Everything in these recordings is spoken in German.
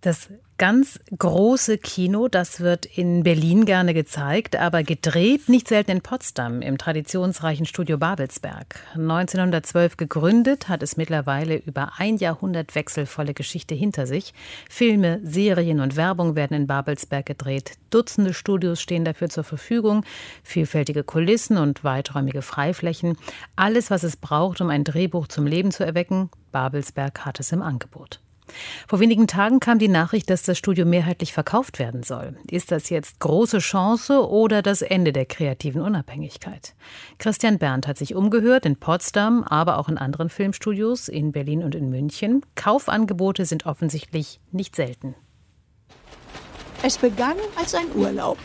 Das ganz große Kino, das wird in Berlin gerne gezeigt, aber gedreht nicht selten in Potsdam im traditionsreichen Studio Babelsberg. 1912 gegründet, hat es mittlerweile über ein Jahrhundert wechselvolle Geschichte hinter sich. Filme, Serien und Werbung werden in Babelsberg gedreht. Dutzende Studios stehen dafür zur Verfügung, vielfältige Kulissen und weiträumige Freiflächen. Alles, was es braucht, um ein Drehbuch zum Leben zu erwecken, Babelsberg hat es im Angebot. Vor wenigen Tagen kam die Nachricht, dass das Studio mehrheitlich verkauft werden soll. Ist das jetzt große Chance oder das Ende der kreativen Unabhängigkeit? Christian Berndt hat sich umgehört in Potsdam, aber auch in anderen Filmstudios in Berlin und in München. Kaufangebote sind offensichtlich nicht selten. Es begann als ein Urlaub.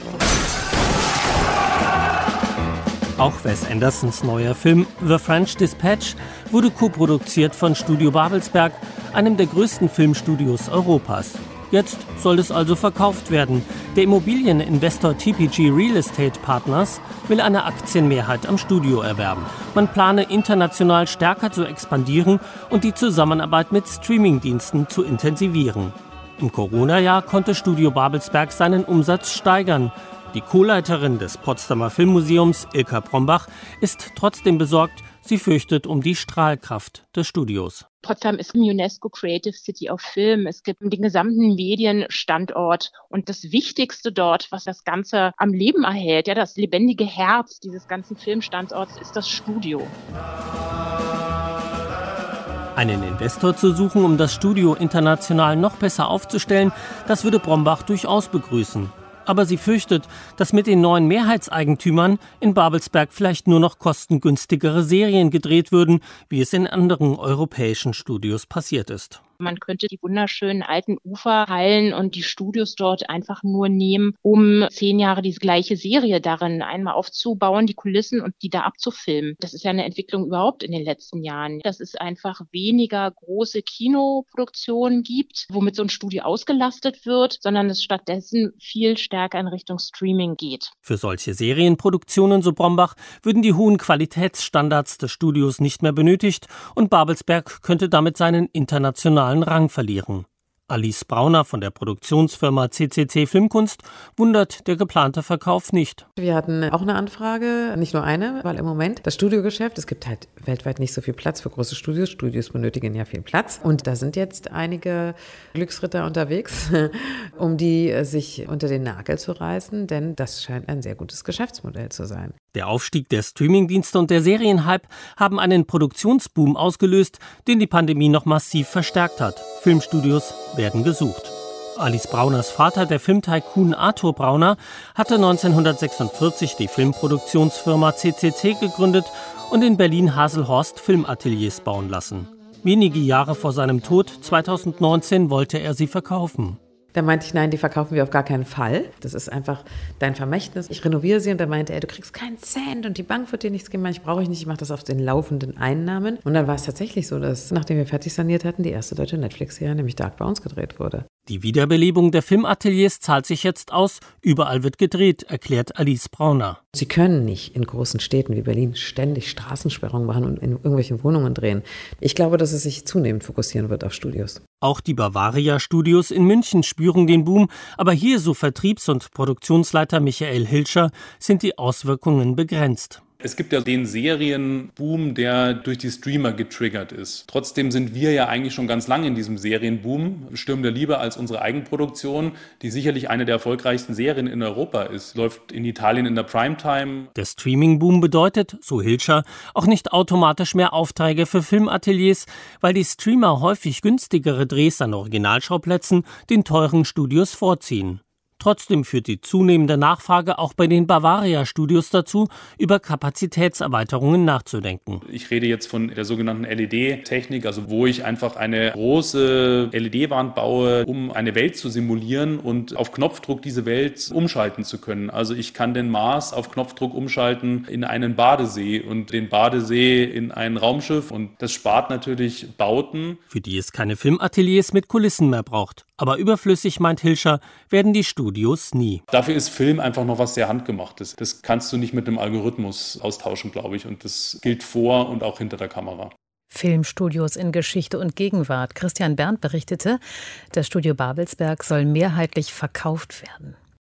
Auch Wes Andersons neuer Film The French Dispatch wurde koproduziert von Studio Babelsberg, einem der größten Filmstudios Europas. Jetzt soll es also verkauft werden. Der Immobilieninvestor TPG Real Estate Partners will eine Aktienmehrheit am Studio erwerben. Man plane international stärker zu expandieren und die Zusammenarbeit mit Streamingdiensten zu intensivieren. Im Corona-Jahr konnte Studio Babelsberg seinen Umsatz steigern. Die Co-Leiterin des Potsdamer Filmmuseums, Ilka Brombach, ist trotzdem besorgt. Sie fürchtet um die Strahlkraft des Studios. Potsdam ist UNESCO Creative City of Film. Es gibt den gesamten Medienstandort und das Wichtigste dort, was das Ganze am Leben erhält, ja, das lebendige Herz dieses ganzen Filmstandorts ist das Studio. Einen Investor zu suchen, um das Studio international noch besser aufzustellen, das würde Brombach durchaus begrüßen. Aber sie fürchtet, dass mit den neuen Mehrheitseigentümern in Babelsberg vielleicht nur noch kostengünstigere Serien gedreht würden, wie es in anderen europäischen Studios passiert ist. Man könnte die wunderschönen alten Uferhallen und die Studios dort einfach nur nehmen, um zehn Jahre diese gleiche Serie darin einmal aufzubauen, die Kulissen und die da abzufilmen. Das ist ja eine Entwicklung überhaupt in den letzten Jahren, dass es einfach weniger große Kinoproduktionen gibt, womit so ein Studio ausgelastet wird, sondern es stattdessen viel stärker in Richtung Streaming geht. Für solche Serienproduktionen, so Brombach, würden die hohen Qualitätsstandards des Studios nicht mehr benötigt und Babelsberg könnte damit seinen internationalen internationalen Rang verlieren. Alice Brauner von der Produktionsfirma CCC Filmkunst wundert der geplante Verkauf nicht. Wir hatten auch eine Anfrage, nicht nur eine, weil im Moment das Studiogeschäft, es gibt halt weltweit nicht so viel Platz für große Studios. Studios benötigen ja viel Platz. Und da sind jetzt einige Glücksritter unterwegs, um die sich unter den Nagel zu reißen, denn das scheint ein sehr gutes Geschäftsmodell zu sein. Der Aufstieg der Streamingdienste und der Serienhype haben einen Produktionsboom ausgelöst, den die Pandemie noch massiv verstärkt hat. Filmstudios werden gesucht. Alice Brauners Vater, der Filmtycoon Arthur Brauner, hatte 1946 die Filmproduktionsfirma CCC gegründet und in Berlin-Haselhorst Filmateliers bauen lassen. Wenige Jahre vor seinem Tod, 2019, wollte er sie verkaufen. Da meinte ich, nein, die verkaufen wir auf gar keinen Fall. Das ist einfach dein Vermächtnis. Ich renoviere sie und da meinte er, du kriegst keinen Cent und die Bank wird dir nichts geben. Ich brauche ich nicht, ich mache das auf den laufenden Einnahmen. Und dann war es tatsächlich so, dass nachdem wir fertig saniert hatten, die erste deutsche Netflix-Serie, nämlich Dark Bounce, gedreht wurde. Die Wiederbelebung der Filmateliers zahlt sich jetzt aus. Überall wird gedreht, erklärt Alice Brauner. Sie können nicht in großen Städten wie Berlin ständig Straßensperrungen machen und in irgendwelchen Wohnungen drehen. Ich glaube, dass es sich zunehmend fokussieren wird auf Studios. Auch die Bavaria Studios in München spüren den Boom, aber hier, so Vertriebs- und Produktionsleiter Michael Hilscher, sind die Auswirkungen begrenzt. Es gibt ja den Serienboom, der durch die Streamer getriggert ist. Trotzdem sind wir ja eigentlich schon ganz lange in diesem Serienboom. Sturm der Liebe als unsere Eigenproduktion, die sicherlich eine der erfolgreichsten Serien in Europa ist, läuft in Italien in der Primetime. Der Streamingboom bedeutet, so Hilscher, auch nicht automatisch mehr Aufträge für Filmateliers, weil die Streamer häufig günstigere Drehs an Originalschauplätzen den teuren Studios vorziehen. Trotzdem führt die zunehmende Nachfrage auch bei den Bavaria-Studios dazu, über Kapazitätserweiterungen nachzudenken. Ich rede jetzt von der sogenannten LED-Technik, also wo ich einfach eine große LED-Wand baue, um eine Welt zu simulieren und auf Knopfdruck diese Welt umschalten zu können. Also ich kann den Mars auf Knopfdruck umschalten in einen Badesee und den Badesee in ein Raumschiff und das spart natürlich Bauten. Für die es keine Filmateliers mit Kulissen mehr braucht. Aber überflüssig, meint Hilscher, werden die Studios nie. Dafür ist Film einfach noch was sehr Handgemachtes. Das kannst du nicht mit einem Algorithmus austauschen, glaube ich. Und das gilt vor und auch hinter der Kamera. Filmstudios in Geschichte und Gegenwart. Christian Berndt berichtete, das Studio Babelsberg soll mehrheitlich verkauft werden.